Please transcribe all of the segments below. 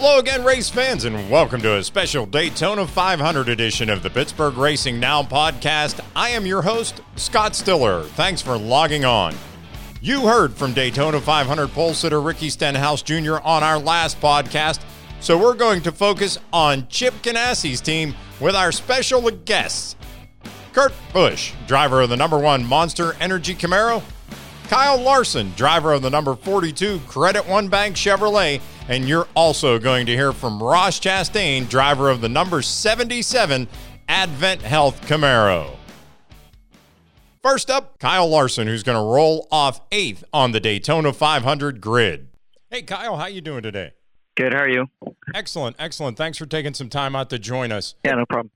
Hello again, race fans, and welcome to a special Daytona 500 edition of the Pittsburgh Racing Now podcast. I am your host, Scott Stiller. Thanks for logging on. You heard from Daytona 500 pole sitter Ricky Stenhouse Jr. on our last podcast, so we're going to focus on Chip Ganassi's team with our special guests. Kurt Busch, driver of the number one Monster Energy Camaro, Kyle Larson, driver of the number 42 Credit One Bank Chevrolet, and you're also going to hear from Ross Chastain, driver of the number 77 Advent Health Camaro. First up, Kyle Larson, who's going to roll off eighth on the Daytona 500 grid. Hey, Kyle, how you doing today? Good. How are you? Excellent, excellent. Thanks for taking some time out to join us. Yeah, no problem.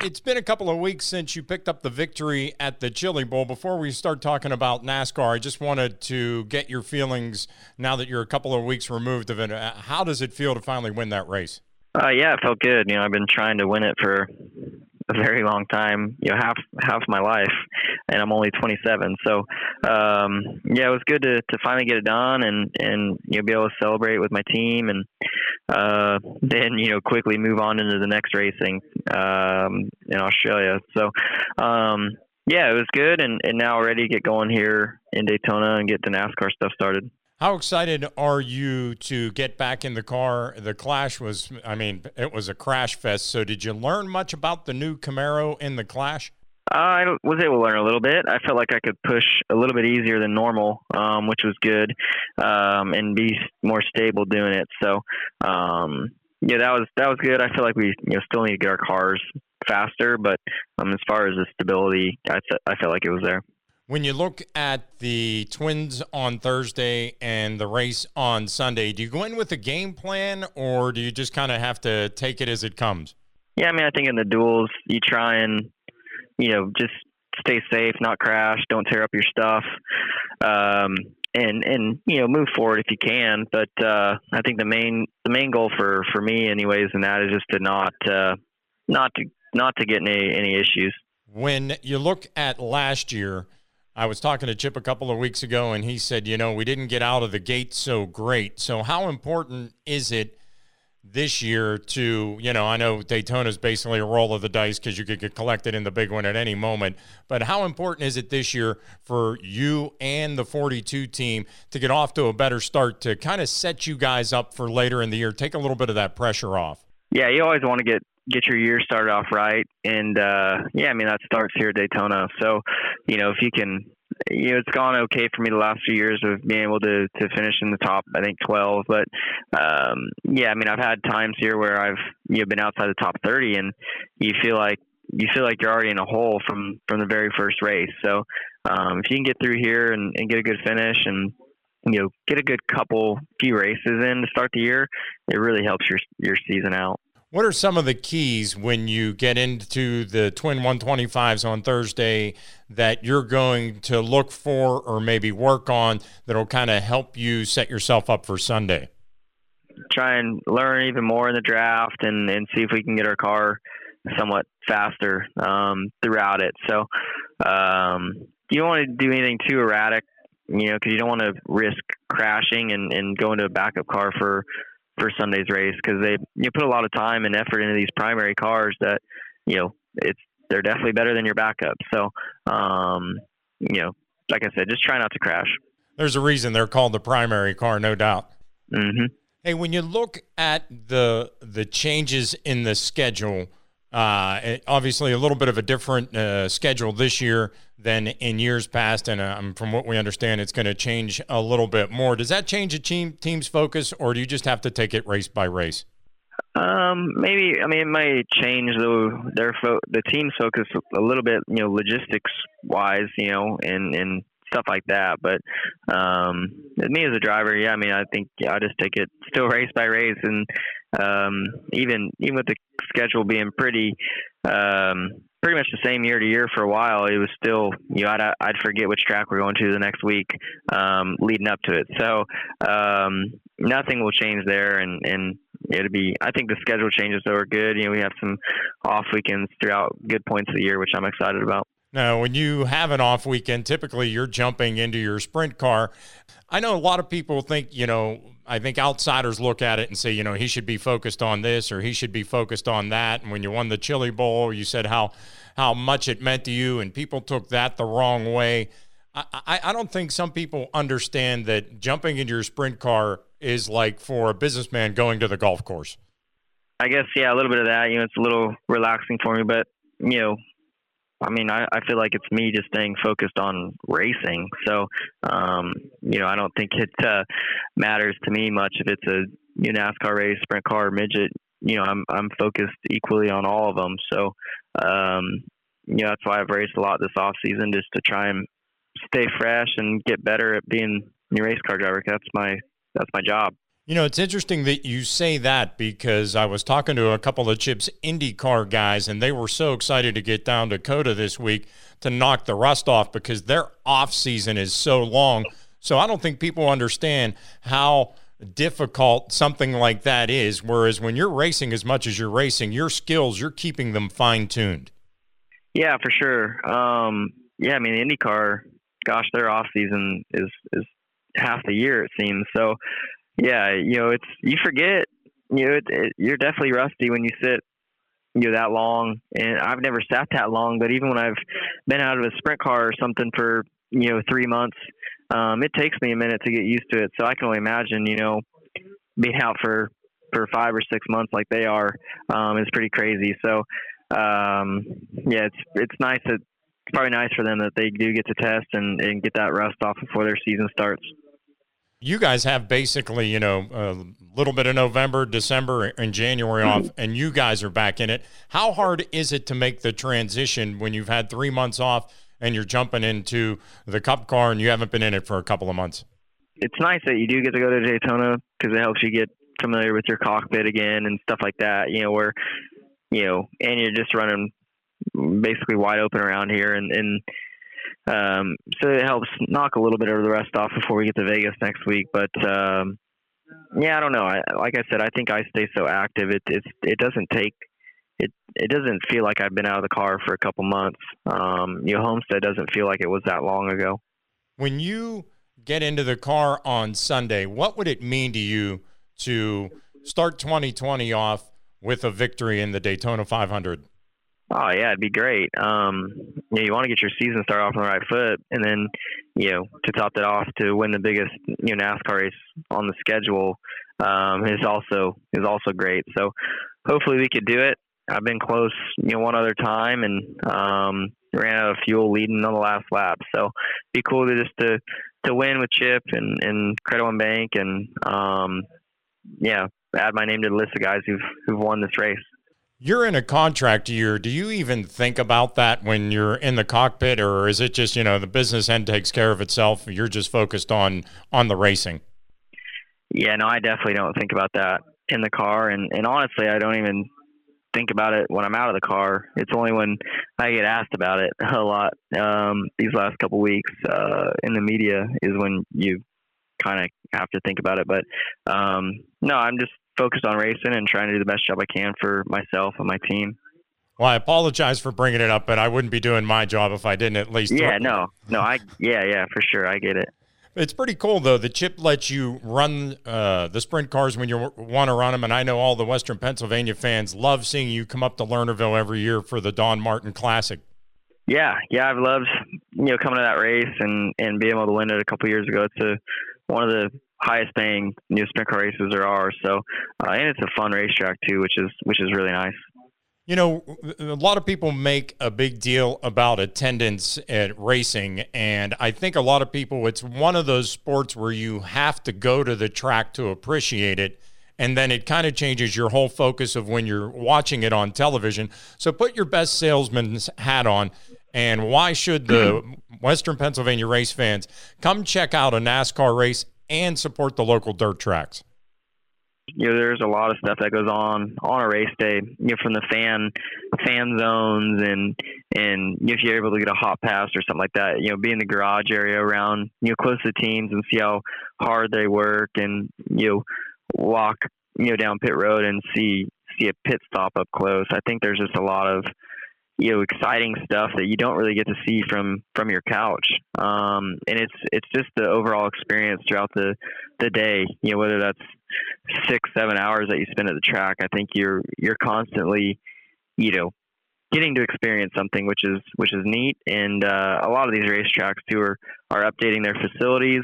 It's been a couple of weeks since you picked up the victory at the Chili Bowl. Before we start talking about NASCAR, I just wanted to get your feelings now that you're a couple of weeks removed of it. Uh, How does it feel to finally win that race? Uh, yeah, it felt good. You know, I've been trying to win it for a very long time. You know, half half my life, and I'm only 27. So, um, yeah, it was good to, to finally get it done and and you know be able to celebrate with my team and uh, then you know quickly move on into the next racing um, in Australia. So. Um, yeah, it was good, and, and now ready to get going here in Daytona and get the NASCAR stuff started. How excited are you to get back in the car? The Clash was, I mean, it was a crash fest. So, did you learn much about the new Camaro in the Clash? I was able to learn a little bit. I felt like I could push a little bit easier than normal, um, which was good, um, and be more stable doing it. So, um, yeah, that was that was good. I feel like we you know still need to get our cars faster, but um, as far as the stability, I I felt like it was there. When you look at the Twins on Thursday and the race on Sunday, do you go in with a game plan or do you just kind of have to take it as it comes? Yeah, I mean, I think in the duels, you try and you know just stay safe, not crash, don't tear up your stuff, um, and and you know move forward if you can. But uh, I think the main the main goal for for me, anyways, and that is just to not uh, not to not to get any any issues. When you look at last year, I was talking to Chip a couple of weeks ago, and he said, you know, we didn't get out of the gate so great. So, how important is it this year to, you know, I know Daytona is basically a roll of the dice because you could get collected in the big one at any moment, but how important is it this year for you and the 42 team to get off to a better start to kind of set you guys up for later in the year, take a little bit of that pressure off? Yeah, you always want to get get your year started off right, and uh, yeah, I mean that starts here at Daytona. So, you know, if you can, you know, it's gone okay for me the last few years of being able to to finish in the top. I think twelve, but um, yeah, I mean I've had times here where I've you know been outside the top thirty, and you feel like you feel like you're already in a hole from from the very first race. So, um, if you can get through here and, and get a good finish and you know get a good couple few races in to start the year, it really helps your your season out. What are some of the keys when you get into the Twin 125s on Thursday that you're going to look for or maybe work on that'll kind of help you set yourself up for Sunday? Try and learn even more in the draft and, and see if we can get our car somewhat faster um, throughout it. So um, you don't want to do anything too erratic, you know, because you don't want to risk crashing and, and going to a backup car for for Sunday's race because they you put a lot of time and effort into these primary cars that you know it's they're definitely better than your backup. So um, you know, like I said, just try not to crash. There's a reason they're called the primary car, no doubt. hmm Hey, when you look at the the changes in the schedule, uh, obviously a little bit of a different uh, schedule this year than in years past, and um, from what we understand, it's going to change a little bit more. Does that change a team team's focus, or do you just have to take it race by race? Um, maybe I mean it might change though their fo- the team's focus a little bit, you know, logistics wise, you know, and and stuff like that. But um, me as a driver, yeah, I mean, I think I just take it still race by race, and um, even even with the schedule being pretty um, pretty much the same year to year for a while, it was still you know I'd I'd forget which track we're going to the next week um, leading up to it. So um, nothing will change there, and and it'll be I think the schedule changes though are good. You know, we have some off weekends throughout good points of the year, which I'm excited about. Now, when you have an off weekend, typically you're jumping into your sprint car. I know a lot of people think, you know, I think outsiders look at it and say, you know, he should be focused on this or he should be focused on that. And when you won the Chili Bowl, you said how how much it meant to you, and people took that the wrong way. I, I, I don't think some people understand that jumping into your sprint car is like for a businessman going to the golf course. I guess yeah, a little bit of that. You know, it's a little relaxing for me, but you know, I mean, I, I feel like it's me just staying focused on racing. So, um, you know, I don't think it uh, matters to me much if it's a you know, NASCAR race, sprint car, midget. You know, I'm I'm focused equally on all of them. So, um, you know, that's why I've raced a lot this off season, just to try and stay fresh and get better at being a race car driver. That's my that's my job. You know, it's interesting that you say that because I was talking to a couple of Chip's IndyCar guys, and they were so excited to get down to COTA this week to knock the rust off because their off season is so long. So I don't think people understand how difficult something like that is. Whereas when you're racing as much as you're racing, your skills, you're keeping them fine tuned. Yeah, for sure. Um, yeah, I mean, IndyCar, gosh, their off season is is half the year it seems. So yeah, you know, it's you forget. You know, it, it, you're definitely rusty when you sit you know that long. And I've never sat that long but even when I've been out of a sprint car or something for you know 3 months um it takes me a minute to get used to it. So I can only imagine you know being out for for 5 or 6 months like they are um is pretty crazy. So um yeah it's it's nice that it's probably nice for them that they do get to test and and get that rust off before their season starts you guys have basically, you know, a little bit of November, December, and January off, mm-hmm. and you guys are back in it. How hard is it to make the transition when you've had three months off and you're jumping into the Cup car and you haven't been in it for a couple of months? It's nice that you do get to go to Daytona because it helps you get familiar with your cockpit again and stuff like that. You know, where you know, and you're just running basically wide open around here, and and um, so it helps knock a little bit of the rest off before we get to Vegas next week. But um, yeah, I don't know. I, like I said, I think I stay so active. It it it doesn't take it it doesn't feel like I've been out of the car for a couple months. Um, you know, Homestead doesn't feel like it was that long ago. When you get into the car on Sunday, what would it mean to you to start 2020 off with a victory in the Daytona 500? Oh yeah, it'd be great. Um, you, know, you want to get your season start off on the right foot, and then you know to top that off to win the biggest you know NASCAR race on the schedule um, is also is also great. So hopefully we could do it. I've been close, you know, one other time, and um, ran out of fuel leading on the last lap. So be cool to just to to win with Chip and and Credit One Bank, and um, yeah, add my name to the list of guys who've who've won this race. You're in a contract year. Do you even think about that when you're in the cockpit, or is it just you know the business end takes care of itself? You're just focused on on the racing. Yeah, no, I definitely don't think about that in the car, and and honestly, I don't even think about it when I'm out of the car. It's only when I get asked about it a lot. Um, these last couple weeks uh, in the media is when you kind of have to think about it. But um, no, I'm just focused on racing and trying to do the best job I can for myself and my team. Well, I apologize for bringing it up, but I wouldn't be doing my job if I didn't at least. Yeah, no, no, I, yeah, yeah, for sure, I get it. It's pretty cool though. The chip lets you run uh, the sprint cars when you want to run them, and I know all the Western Pennsylvania fans love seeing you come up to Lernerville every year for the Don Martin Classic. Yeah, yeah, I've loved you know coming to that race and and being able to win it a couple years ago. It's a, one of the highest paying new sprint car races there are. So, uh, and it's a fun racetrack too, which is which is really nice. You know, a lot of people make a big deal about attendance at racing, and I think a lot of people, it's one of those sports where you have to go to the track to appreciate it. And then it kind of changes your whole focus of when you're watching it on television. So put your best salesman's hat on. And why should the Western Pennsylvania race fans come check out a NASCAR race and support the local dirt tracks? You know, there's a lot of stuff that goes on on a race day. You know, from the fan fan zones and and if you're able to get a hot pass or something like that, you know, be in the garage area around you know close to the teams and see how hard they work, and you know, walk you know down pit road and see see a pit stop up close. I think there's just a lot of you know exciting stuff that you don't really get to see from from your couch. Um and it's it's just the overall experience throughout the the day. You know whether that's six seven hours that you spend at the track i think you're you're constantly you know getting to experience something which is which is neat. And uh a lot of these racetracks too are are updating their facilities.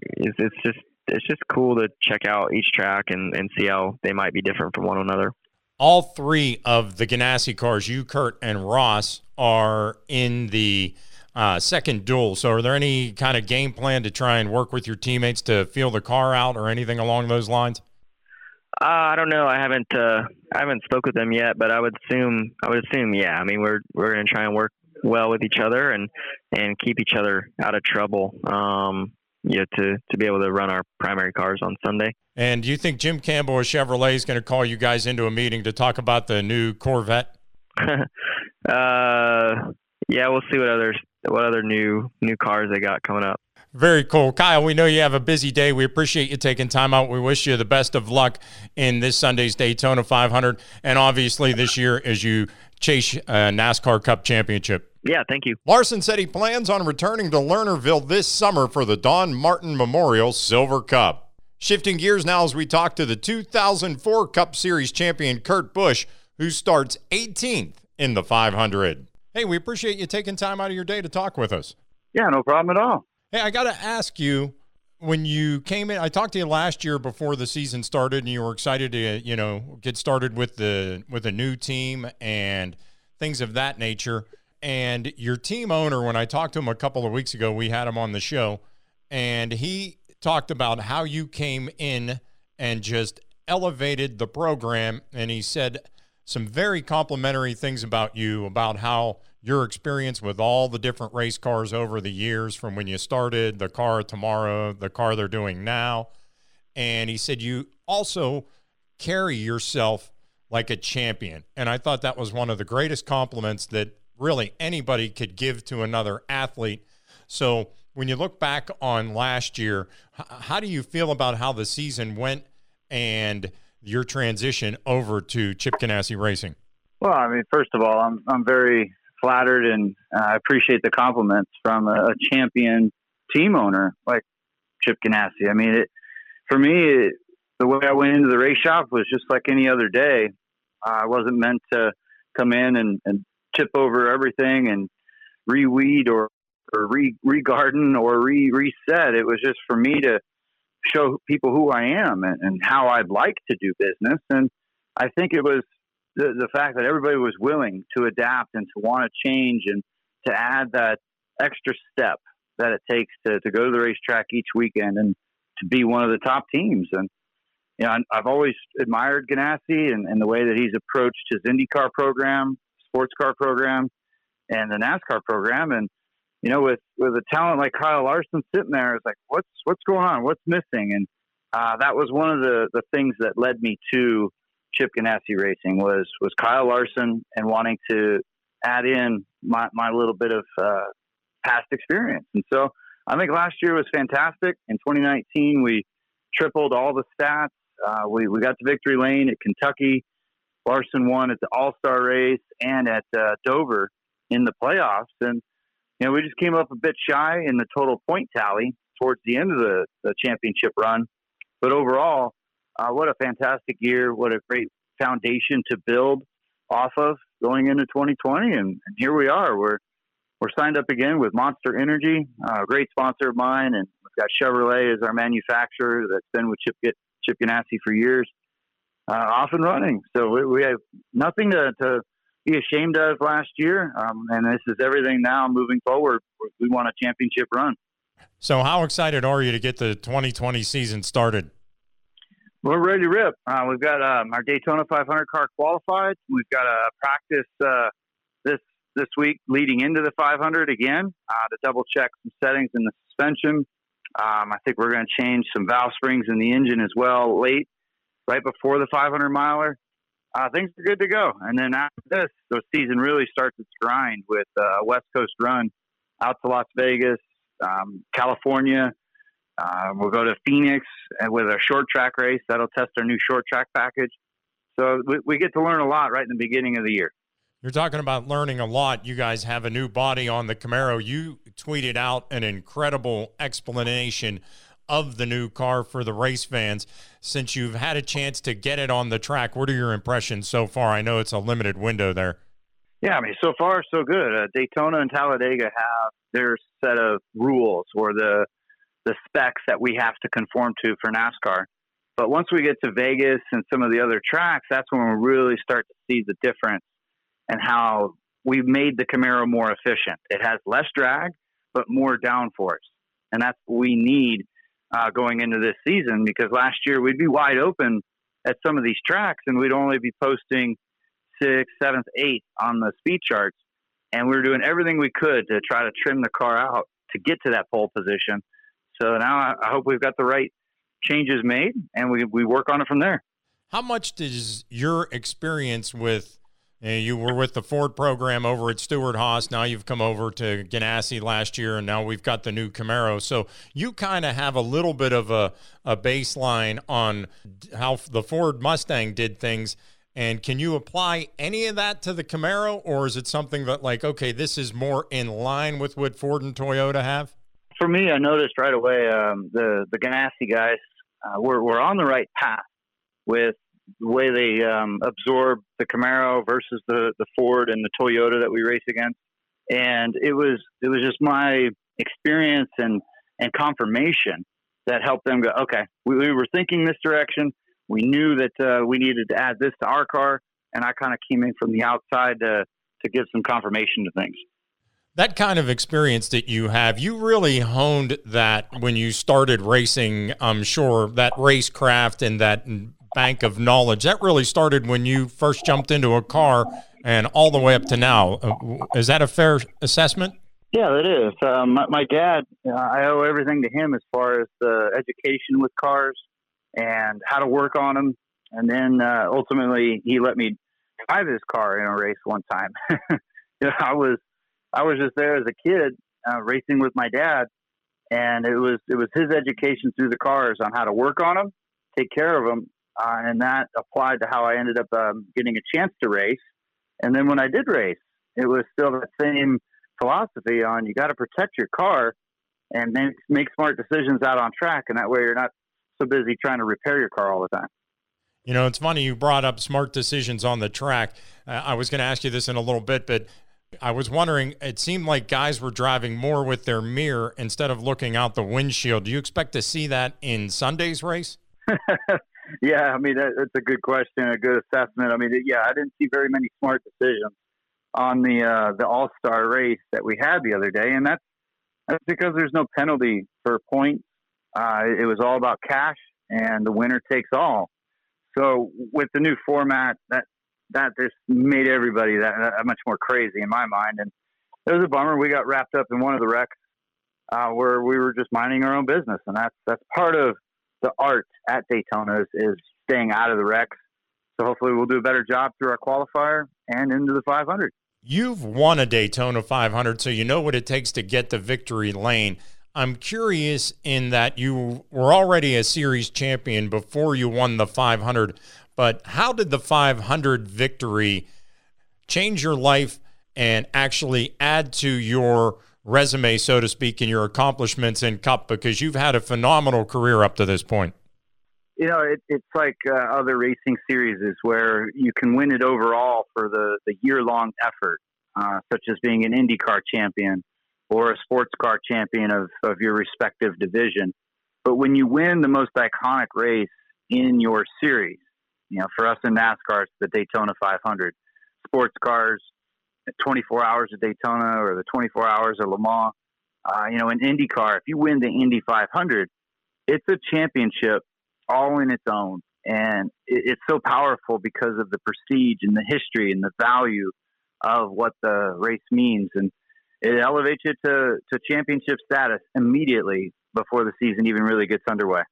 It's, it's just it's just cool to check out each track and and see how they might be different from one another all three of the Ganassi cars, you, Kurt, and Ross, are in the uh, second duel. So, are there any kind of game plan to try and work with your teammates to feel the car out or anything along those lines? Uh, I don't know. I haven't uh, I haven't spoke with them yet, but I would assume I would assume yeah. I mean, we're we're going to try and work well with each other and and keep each other out of trouble. Um, you know, to to be able to run our primary cars on Sunday. And do you think Jim Campbell of Chevrolet is going to call you guys into a meeting to talk about the new Corvette? uh, yeah, we'll see what other what other new new cars they got coming up. Very cool. Kyle, we know you have a busy day. We appreciate you taking time out. We wish you the best of luck in this Sunday's Daytona 500 and obviously this year as you chase a uh, NASCAR Cup Championship. Yeah, thank you. Larson said he plans on returning to Lernerville this summer for the Don Martin Memorial Silver Cup. Shifting gears now as we talk to the 2004 Cup Series champion Kurt Busch, who starts 18th in the 500. Hey, we appreciate you taking time out of your day to talk with us. Yeah, no problem at all. Hey, I got to ask you when you came in, I talked to you last year before the season started, and you were excited to, you know, get started with the with a new team and things of that nature. And your team owner, when I talked to him a couple of weeks ago, we had him on the show, and he talked about how you came in and just elevated the program. And he said some very complimentary things about you, about how your experience with all the different race cars over the years from when you started, the car tomorrow, the car they're doing now. And he said you also carry yourself like a champion. And I thought that was one of the greatest compliments that really anybody could give to another athlete. So when you look back on last year, how do you feel about how the season went and your transition over to Chip Ganassi Racing? Well, I mean, first of all, I'm I'm very flattered and uh, I appreciate the compliments from a, a, champion team owner like Chip Ganassi. I mean, it, for me, it, the way I went into the race shop was just like any other day. I wasn't meant to come in and, and tip over everything and reweed or or re garden or re reset. It was just for me to show people who I am and, and how I'd like to do business. And I think it was the, the fact that everybody was willing to adapt and to want to change and to add that extra step that it takes to, to go to the racetrack each weekend and to be one of the top teams. And you know, I've always admired Ganassi and, and the way that he's approached his IndyCar program, sports car program, and the NASCAR program. And you know, with with a talent like Kyle Larson sitting there, it's like, what's what's going on? What's missing? And uh, that was one of the the things that led me to Chip Ganassi Racing was was Kyle Larson and wanting to add in my my little bit of uh, past experience. And so I think last year was fantastic. In 2019, we tripled all the stats. Uh, we we got to victory lane at Kentucky. Larson won at the All Star race and at uh, Dover in the playoffs, and you know we just came up a bit shy in the total point tally towards the end of the, the championship run. But overall, uh, what a fantastic year! What a great foundation to build off of going into 2020, and, and here we are. We're we're signed up again with Monster Energy, a great sponsor of mine, and we've got Chevrolet as our manufacturer that's been with Chip Chip Ganassi for years, uh, off and running. So we, we have nothing to, to, be ashamed of last year, um, and this is everything now moving forward. We want a championship run. So, how excited are you to get the 2020 season started? We're ready to rip. Uh, we've got um, our Daytona 500 car qualified. We've got a practice uh, this this week leading into the 500 again uh, to double check some settings in the suspension. Um, I think we're going to change some valve springs in the engine as well late, right before the 500 miler. Uh, things are good to go. And then after this, the season really starts its grind with a West Coast run out to Las Vegas, um, California, uh, we'll go to Phoenix with a short track race. That'll test our new short track package. So we, we, get to learn a lot right in the beginning of the year. You're talking about learning a lot. You guys have a new body on the Camaro. You tweeted out an incredible explanation of the new car for the race fans. Since you've had a chance to get it on the track, what are your impressions so far? I know it's a limited window there. Yeah, I mean, so far so good. Uh, Daytona and Talladega have their set of rules or the the specs that we have to conform to for NASCAR. But once we get to Vegas and some of the other tracks, that's when we really start to see the difference and how we've made the Camaro more efficient. It has less drag, but more downforce. And that's what we need uh, going into this season because last year we'd be wide open at some of these tracks and we'd only be posting sixth, seventh, eighth on the speed charts. And we were doing everything we could to try to trim the car out to get to that pole position. So now I hope we've got the right changes made and we, we work on it from there. How much does your experience with you were with the Ford program over at Stewart-Haas. Now you've come over to Ganassi last year, and now we've got the new Camaro. So you kind of have a little bit of a, a baseline on how the Ford Mustang did things. And can you apply any of that to the Camaro, or is it something that, like, okay, this is more in line with what Ford and Toyota have? For me, I noticed right away um, the the Ganassi guys uh, were, were on the right path with the way they um, absorb the Camaro versus the, the Ford and the Toyota that we race against. And it was it was just my experience and, and confirmation that helped them go, okay, we, we were thinking this direction. We knew that uh, we needed to add this to our car. And I kind of came in from the outside to, to give some confirmation to things that kind of experience that you have, you really honed that when you started racing. I'm sure that racecraft and that bank of knowledge. That really started when you first jumped into a car and all the way up to now. Uh, is that a fair assessment? Yeah, it is. Um, my, my, dad, uh, I owe everything to him as far as the education with cars and how to work on them. And then uh, ultimately, he let me drive his car in a race one time. you know, I was I was just there as a kid uh, racing with my dad, and it was it was his education through the cars on how to work on them, take care of them, uh, and that applied to how I ended up um, getting a chance to race. And then when I did race, it was still that same philosophy on you got to protect your car and make, make smart decisions out on track, and that way you're not so busy trying to repair your car all the time. You know, it's funny you brought up smart decisions on the track. Uh, I was going to ask you this in a little bit, but I was wondering, it seemed like guys were driving more with their mirror instead of looking out the windshield. Do you expect to see that in Sunday's race? yeah, I mean that, that's a good question, a good assessment. I mean, yeah, I didn't see very many smart decisions on the uh, the All Star race that we had the other day, and that's that's because there's no penalty for points. Uh, it was all about cash, and the winner takes all. So with the new format, that that just made everybody that, that much more crazy in my mind, and it was a bummer. We got wrapped up in one of the wrecks uh, where we were just minding our own business, and that's that's part of the art at Daytona is, is staying out of the wrecks. So hopefully we'll do a better job through our qualifier and into the 500. You've won a Daytona 500, so you know what it takes to get to victory lane. I'm curious in that you were already a series champion before you won the 500, but how did the 500 victory change your life and actually add to your resume, so to speak, in your accomplishments in Cup because you've had a phenomenal career up to this point? You know, it, it's like uh, other racing series is where you can win it overall for the, the year long effort, uh, such as being an IndyCar champion or a sports car champion of, of your respective division. But when you win the most iconic race in your series, you know, for us in NASCAR, it's the Daytona 500. Sports cars, 24 hours of Daytona or the 24 hours of Le Mans. Uh, you know, in IndyCar, if you win the Indy 500, it's a championship all in its own. And it, it's so powerful because of the prestige and the history and the value of what the race means. And it elevates you to, to championship status immediately before the season even really gets underway.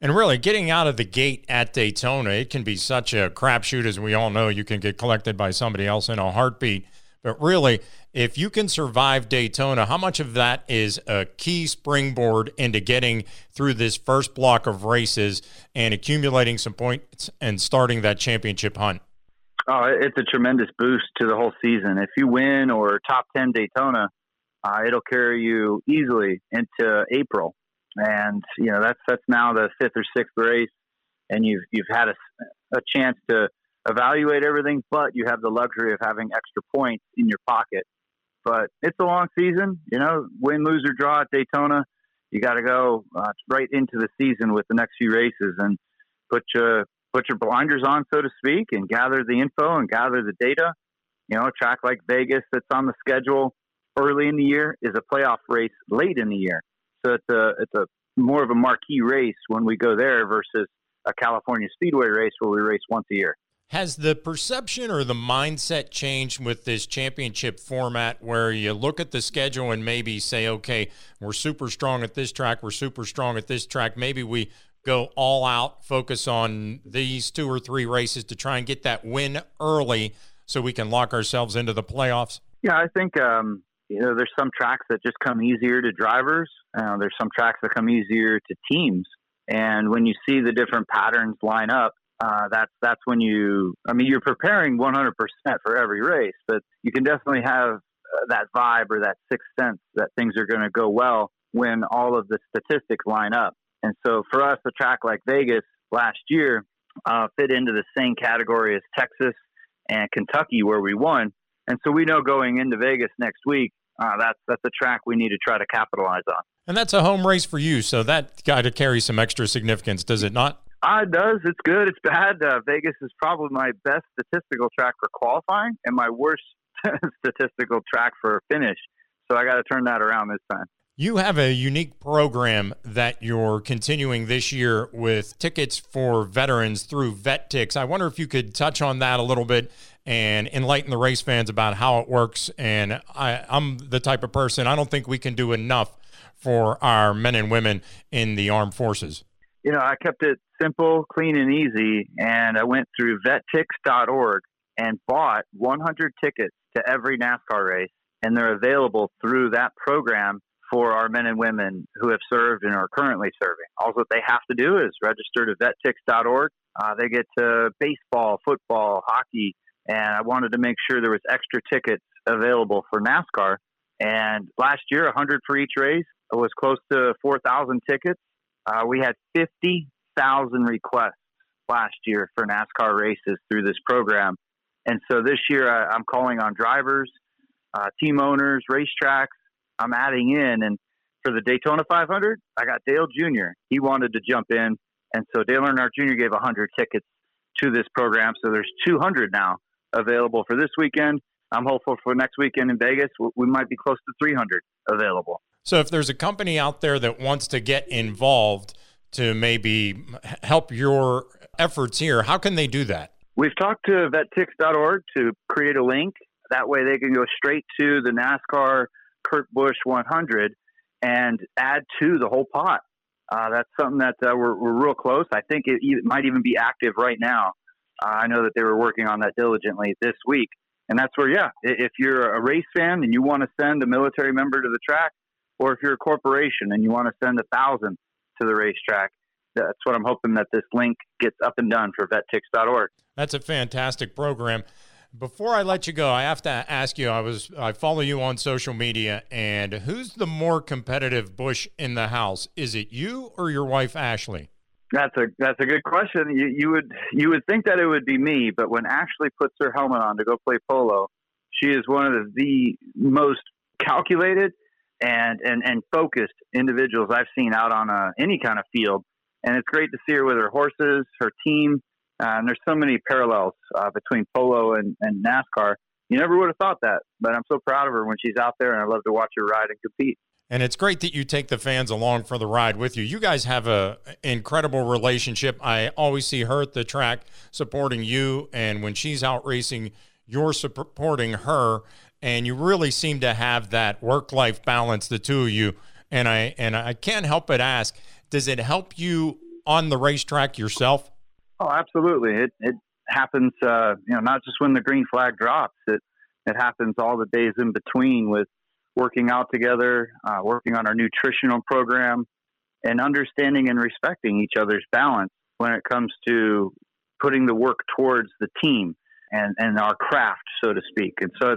And really, getting out of the gate at Daytona, it can be such a crapshoot, as we all know. You can get collected by somebody else in a heartbeat. But really, if you can survive Daytona, how much of that is a key springboard into getting through this first block of races and accumulating some points and starting that championship hunt? Oh, it's a tremendous boost to the whole season. If you win or top 10 Daytona, uh, it'll carry you easily into April. And, you know, that's, that's now the fifth or sixth race and you've, you've had a, a chance to evaluate everything, but you have the luxury of having extra points in your pocket. But it's a long season, you know, win, lose or draw at Daytona. You got to go uh, right into the season with the next few races and put your put your blinders on, so to speak, and gather the info and gather the data. You know, a track like Vegas that's on the schedule early in the year is a playoff race late in the year. So it's a it's a more of a marquee race when we go there versus a California Speedway race where we race once a year. Has the perception or the mindset changed with this championship format where you look at the schedule and maybe say, okay, we're super strong at this track, we're super strong at this track. Maybe we go all out, focus on these two or three races to try and get that win early so we can lock ourselves into the playoffs? Yeah, I think um, you know there's some tracks that just come easier to drivers. Uh, there's some tracks that come easier to teams, and when you see the different patterns line up, uh, that's that's when you. I mean, you're preparing 100% for every race, but you can definitely have uh, that vibe or that sixth sense that things are going to go well when all of the statistics line up. And so for us, a track like Vegas last year uh, fit into the same category as Texas and Kentucky, where we won. And so we know going into Vegas next week, uh, that's that's a track we need to try to capitalize on. And that's a home race for you, so that got to carry some extra significance, does it not? Uh, it does. It's good. It's bad. Uh, Vegas is probably my best statistical track for qualifying and my worst statistical track for finish. So I got to turn that around this time. You have a unique program that you're continuing this year with tickets for veterans through VetTix. I wonder if you could touch on that a little bit and enlighten the race fans about how it works. And I, I'm the type of person, I don't think we can do enough for our men and women in the armed forces. You know, I kept it simple, clean, and easy. And I went through vettix.org and bought 100 tickets to every NASCAR race. And they're available through that program for our men and women who have served and are currently serving. All that they have to do is register to vettix.org. Uh, they get to baseball, football, hockey, and I wanted to make sure there was extra tickets available for NASCAR. And last year, 100 for each race. It was close to 4,000 tickets. Uh, we had 50,000 requests last year for NASCAR races through this program. And so this year, I, am calling on drivers, uh, team owners, racetracks, I'm adding in. And for the Daytona 500, I got Dale Jr. He wanted to jump in. And so Dale Earnhardt Jr. gave 100 tickets to this program. So there's 200 now available for this weekend. I'm hopeful for next weekend in Vegas, we might be close to 300 available. So if there's a company out there that wants to get involved to maybe help your efforts here, how can they do that? We've talked to vettix.org to create a link. That way they can go straight to the NASCAR Kurt Busch 100 and add to the whole pot. Uh, that's something that uh, we're, we're real close. I think it, it might even be active right now. Uh, I know that they were working on that diligently this week. And that's where, yeah, if you're a race fan and you want to send a military member to the track, or if you're a corporation and you want to send a thousand to the racetrack, that's what I'm hoping that this link gets up and done for vettix.org. That's a fantastic program. Before I let you go, I have to ask you. I was I follow you on social media, and who's the more competitive Busch in the house? Is it you or your wife Ashley? That's a that's a good question. You, you would you would think that it would be me, but when Ashley puts her helmet on to go play polo, she is one of the, the most calculated and, and and focused individuals I've seen out on a, any kind of field. And it's great to see her with her horses, her team, uh, and there's so many parallels uh, between polo and, and NASCAR. You never would have thought that, but I'm so proud of her when she's out there, and I love to watch her ride and compete. And it's great that you take the fans along for the ride with you. You guys have a incredible relationship. I always see her at the track supporting you, and when she's out racing, you're supporting her, and you really seem to have that work-life balance, the two of you. And I and I can't help but ask, does it help you on the racetrack yourself? Oh, absolutely. It it happens. Uh, you know, not just when the green flag drops. It it happens all the days in between with working out together, uh, working on our nutritional program, and understanding and respecting each other's balance when it comes to putting the work towards the team. and and our craft, so to speak. And so,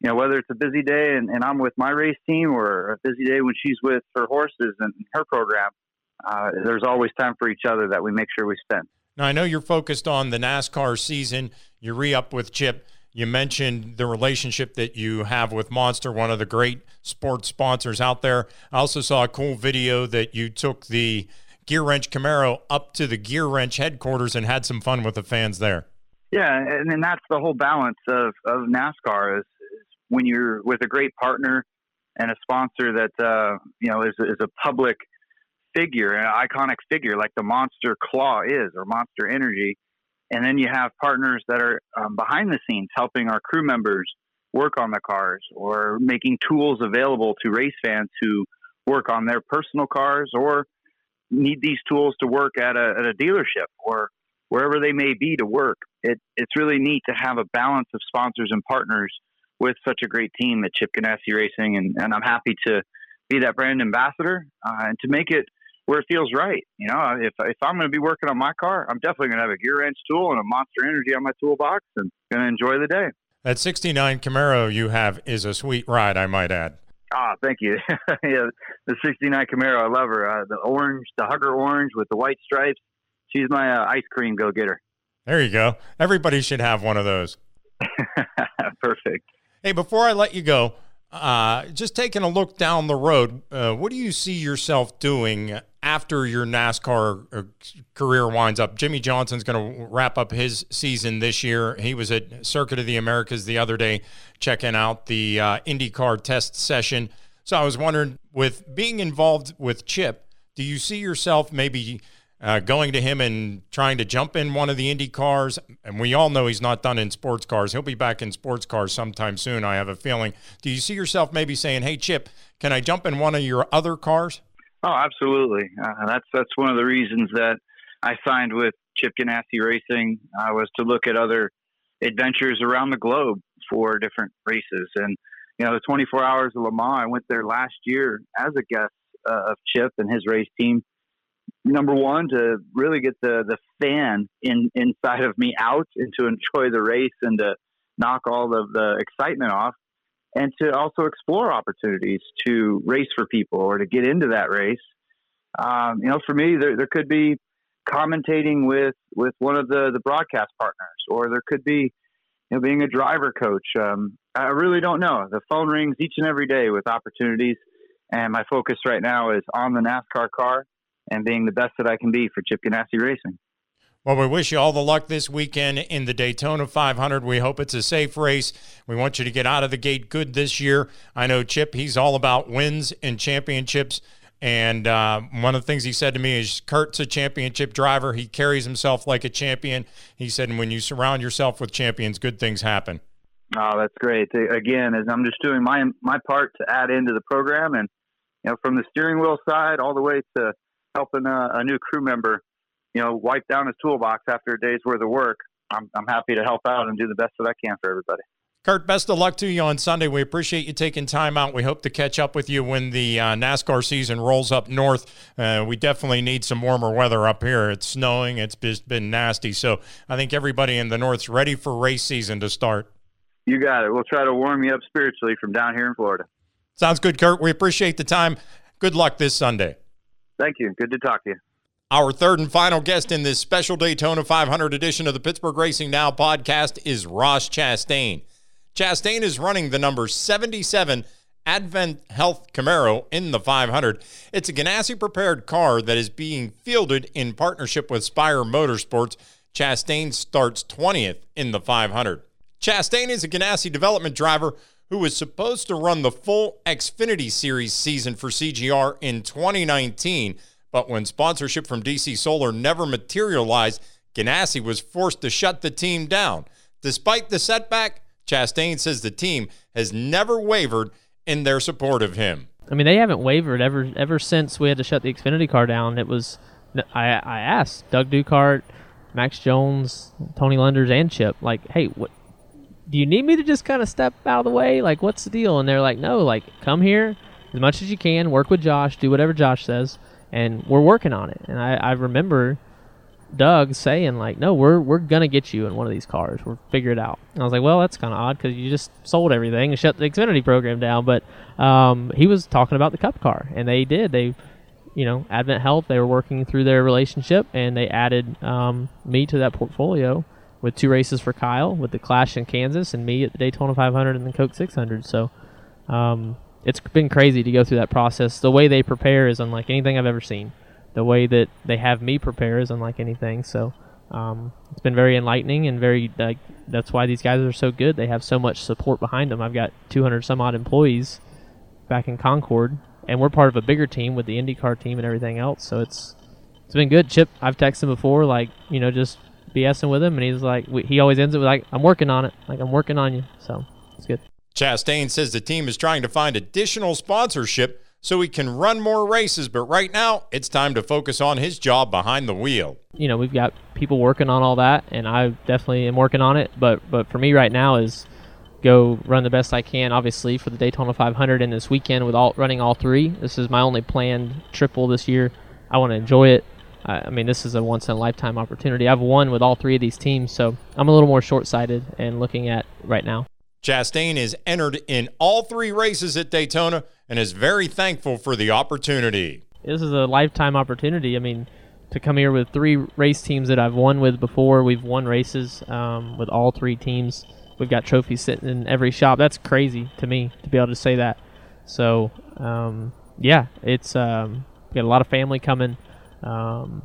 you know, whether it's a busy day and, and I'm with my race team, or a busy day when she's with her horses and her program, uh, there's always time for each other that we make sure we spend. Now I know you're focused on the NASCAR season. You re up with Chip. You mentioned the relationship that you have with Monster, one of the great sports sponsors out there. I also saw a cool video that you took the Gear Wrench Camaro up to the Gear Wrench headquarters and had some fun with the fans there. Yeah, and, and that's the whole balance of, of NASCAR is, is when you're with a great partner and a sponsor that uh, you know is, is a public figure, an iconic figure like the Monster Claw is or Monster Energy and then you have partners that are um, behind the scenes helping our crew members work on the cars or making tools available to race fans who work on their personal cars or need these tools to work at a, at a dealership or wherever they may be to work. It, it's really neat to have a balance of sponsors and partners with such a great team at Chip Ganassi Racing. And, and I'm happy to be that brand ambassador uh, and to make it where it feels right. You know, if if I'm going to be working on my car, I'm definitely going to have a gear wrench tool and a Monster Energy on my toolbox, and going to enjoy the day. That '69 Camaro you have is a sweet ride, I might add. Ah, thank you. yeah, the '69 Camaro, I love her. Uh, the orange, the hugger orange with the white stripes. She's my uh, ice cream go getter. There you go. Everybody should have one of those. Perfect. Hey, before I let you go, uh, just taking a look down the road, uh, what do you see yourself doing after your NASCAR uh, career winds up? Jimmie Johnson's going to wrap up his season this year. He was at Circuit of the Americas the other day checking out the uh, IndyCar test session. So I was wondering, with being involved with Chip, do you see yourself maybe – uh, going to him and trying to jump in one of the Indy cars. And we all know he's not done in sports cars. He'll be back in sports cars sometime soon, I have a feeling. Do you see yourself maybe saying, hey, Chip, can I jump in one of your other cars? Oh, absolutely. Uh, that's, that's one of the reasons that I signed with Chip Ganassi Racing uh, was to look at other adventures around the globe for different races. And, you know, the 24 Hours of Le Mans, I went there last year as a guest uh, of Chip and his race team number one to really get the the fan in inside of me out and to enjoy the race and to knock all of the excitement off and to also explore opportunities to race for people or to get into that race. Um, you know for me there, there could be commentating with with one of the the broadcast partners or there could be you know being a driver coach. Um, i really don't know. The phone rings each and every day with opportunities and my focus right now is on the nascar car and being the best that I can be for Chip Ganassi Racing. Well, we wish you all the luck this weekend in the Daytona 500. We hope it's a safe race. We want you to get out of the gate good this year. I know Chip, he's all about wins and championships. And uh, one of the things he said to me is Kurt's a championship driver. He carries himself like a champion. He said, and when you surround yourself with champions, good things happen. Oh, that's great. Again, as I'm just doing my my part to add into the program, and you know, from the steering wheel side all the way to helping a, a new crew member, you know, wipe down his toolbox after a day's worth of work, I'm, I'm happy to help out and do the best that I can for everybody. Kurt, best of luck to you on Sunday. We appreciate you taking time out. We hope to catch up with you when the uh, NASCAR season rolls up north. Uh, we definitely need some warmer weather up here. It's snowing, it's just been nasty. So I think everybody in the north's ready for race season to start. You got it. We'll try to warm you up spiritually from down here in Florida. Sounds good, Kurt. We appreciate the time. Good luck this Sunday. Thank you. Good to talk to you. Our third and final guest in this special Daytona 500 edition of the Pittsburgh Racing Now podcast is Ross Chastain. Chastain is running the number 77 Advent Health Camaro in the 500. It's a Ganassi prepared car that is being fielded in partnership with Spire Motorsports. Chastain starts 20th in the 500. Chastain is a Ganassi development driver who was supposed to run the full Xfinity Series season for CGR in 2019, but when sponsorship from DC Solar never materialized, Ganassi was forced to shut the team down. Despite the setback, Chastain says the team has never wavered in their support of him. I mean, they haven't wavered ever ever since we had to shut the Xfinity car down. It was I I asked Doug Duchardt, Max Jones, Tony Lunders, and Chip like, hey, what do you need me to just kind of step out of the way? Like, what's the deal? And they're like, no, like, come here as much as you can, work with Josh, do whatever Josh says, and we're working on it. And I, I remember Doug saying like, "No, we're we're gonna get you in one of these cars. We'll figure it out." And I was like, "Well, that's kind of odd because you just sold everything and shut the Xfinity program down." But um, he was talking about the Cup car, and they did. They, you know, Advent Health. They were working through their relationship, and they added um, me to that portfolio with two races for Kyle, with the Clash in Kansas, and me at the Daytona 500 and the Coke 600. So. Um, it's been crazy to go through that process. The way they prepare is unlike anything I've ever seen the way that they have me prepare is unlike anything. So um, it's been very enlightening and very. Uh, that's why these guys are so good. They have so much support behind them. I've got 200 some odd employees back in Concord, and we're part of a bigger team with the IndyCar team and everything else. So it's it's been good. Chip, I've texted him before, like you know, just BSing with him, and he's like, he always ends it with like, "I'm working on it. Like I'm working on you." So it's good. Chastain says the team is trying to find additional sponsorship so he can run more races. But right now, it's time to focus on his job behind the wheel. You know, we've got people working on all that, and I definitely am working on it. But but for me right now is go run the best I can. Obviously for the Daytona 500 and this weekend with all running all three. This is my only planned triple this year. I want to enjoy it. I mean, this is a once in a lifetime opportunity. I've won with all three of these teams, so I'm a little more short sighted and looking at right now. Chastain is entered in all three races at Daytona and is very thankful for the opportunity. This is a lifetime opportunity. I mean, to come here with three race teams that I've won with before. We've won races um, with all three teams. We've got trophies sitting in every shop. That's crazy to me to be able to say that. So, um, yeah, it's um, got a lot of family coming, um,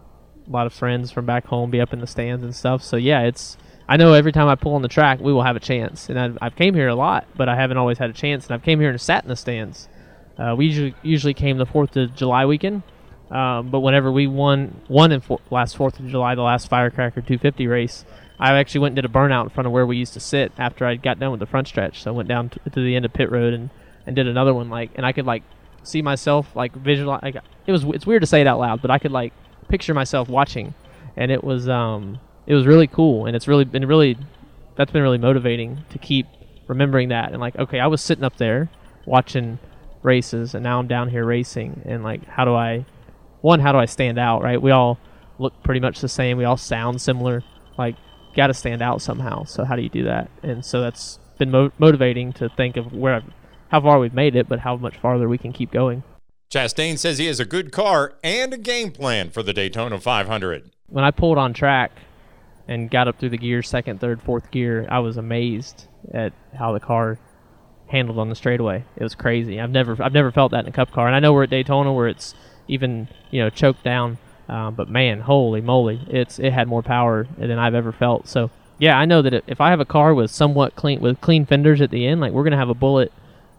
a lot of friends from back home be up in the stands and stuff. So yeah, it's I know every time I pull on the track, we will have a chance. And I've, I've came here a lot, but I haven't always had a chance. And I've came here and sat in the stands. Uh, we usually usually came the Fourth of July weekend, um, but whenever we won won in for, last Fourth of July, the last Firecracker 250 race, I actually went and did a burnout in front of where we used to sit after I got done with the front stretch. So I went down to, to the end of pit road and, and did another one like, and I could like see myself like visualize. Like, it was it's weird to say it out loud, but I could like picture myself watching, and it was um it was really cool, and it's really been really that's been really motivating to keep remembering that and like okay, I was sitting up there watching races, and now I'm down here racing, and like how do I one how do I stand out? Right, we all look pretty much the same, we all sound similar, like got to stand out somehow. So how do you do that? And so that's been mo- motivating to think of where I've, how far we've made it, but how much farther we can keep going. Chastain says he has a good car and a game plan for the Daytona 500. When I pulled on track, and got up through the gears, second, third, fourth gear, I was amazed at how the car handled on the straightaway. It was crazy. I've never I've never felt that in a Cup car, and I know we're at Daytona where it's even you know choked down. Um, but man, holy moly, it's it had more power than I've ever felt. So yeah, I know that if I have a car with somewhat clean with clean fenders at the end, like we're gonna have a bullet,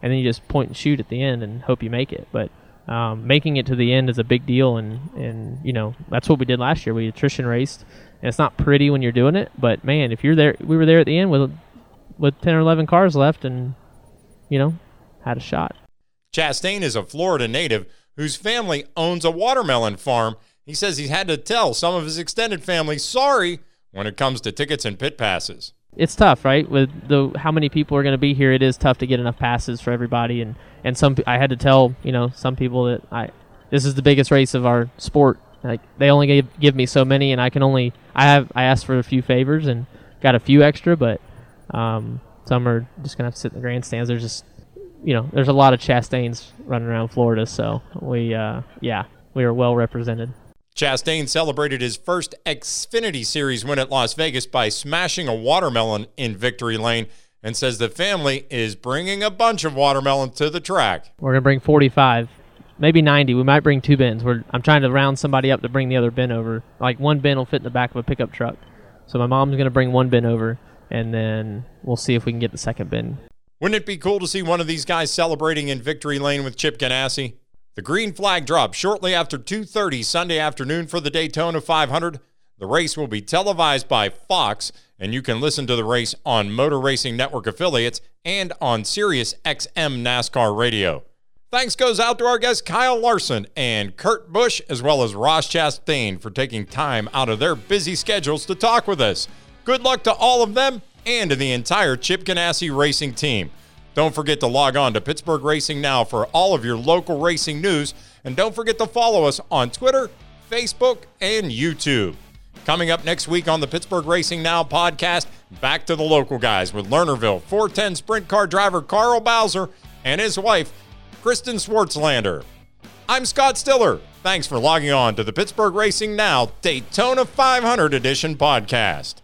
and then you just point and shoot at the end and hope you make it. But um, making it to the end is a big deal, and and you know that's what we did last year. We attrition raced, and it's not pretty when you're doing it, but man, if you're there, we were there at the end with with ten or eleven cars left, and you know had a shot. Chastain is a Florida native whose family owns a watermelon farm. He says he's had to tell some of his extended family sorry when it comes to tickets and pit passes. It's tough, right? With the how many people are going to be here, it is tough to get enough passes for everybody, and and some I had to tell you know some people that I this is the biggest race of our sport. Like they only gave, give me so many, and I can only I have I asked for a few favors and got a few extra, but um, some are just gonna have to sit in the grandstands. There's just you know there's a lot of Chastains running around Florida, so we uh, yeah we are well represented. Chastain celebrated his first Xfinity Series win at Las Vegas by smashing a watermelon in victory lane and says the family is bringing a bunch of watermelon to the track. We're going to bring 45, maybe 90. We might bring two bins. We're, I'm trying to round somebody up to bring the other bin over. Like one bin will fit in the back of a pickup truck. So my mom's going to bring one bin over, and then we'll see if we can get the second bin. Wouldn't it be cool to see one of these guys celebrating in victory lane with Chip Ganassi? The green flag drops shortly after 2:30 Sunday afternoon for the Daytona 500. The race will be televised by Fox, and you can listen to the race on Motor Racing Network affiliates and on Sirius XM NASCAR Radio. Thanks goes out to our guests Kyle Larson and Kurt Busch, as well as Ross Chastain, for taking time out of their busy schedules to talk with us. Good luck to all of them and to the entire Chip Ganassi racing team. Don't forget to log on to Pittsburgh Racing Now for all of your local racing news, and don't forget to follow us on Twitter, Facebook, and YouTube. Coming up next week on the Pittsburgh Racing Now podcast, back to the local guys with Lernerville 410 sprint car driver Carl Bowser and his wife, Kristen Swartzlander. I'm Scott Stiller. Thanks for logging on to the Pittsburgh Racing Now Daytona 500 Edition podcast.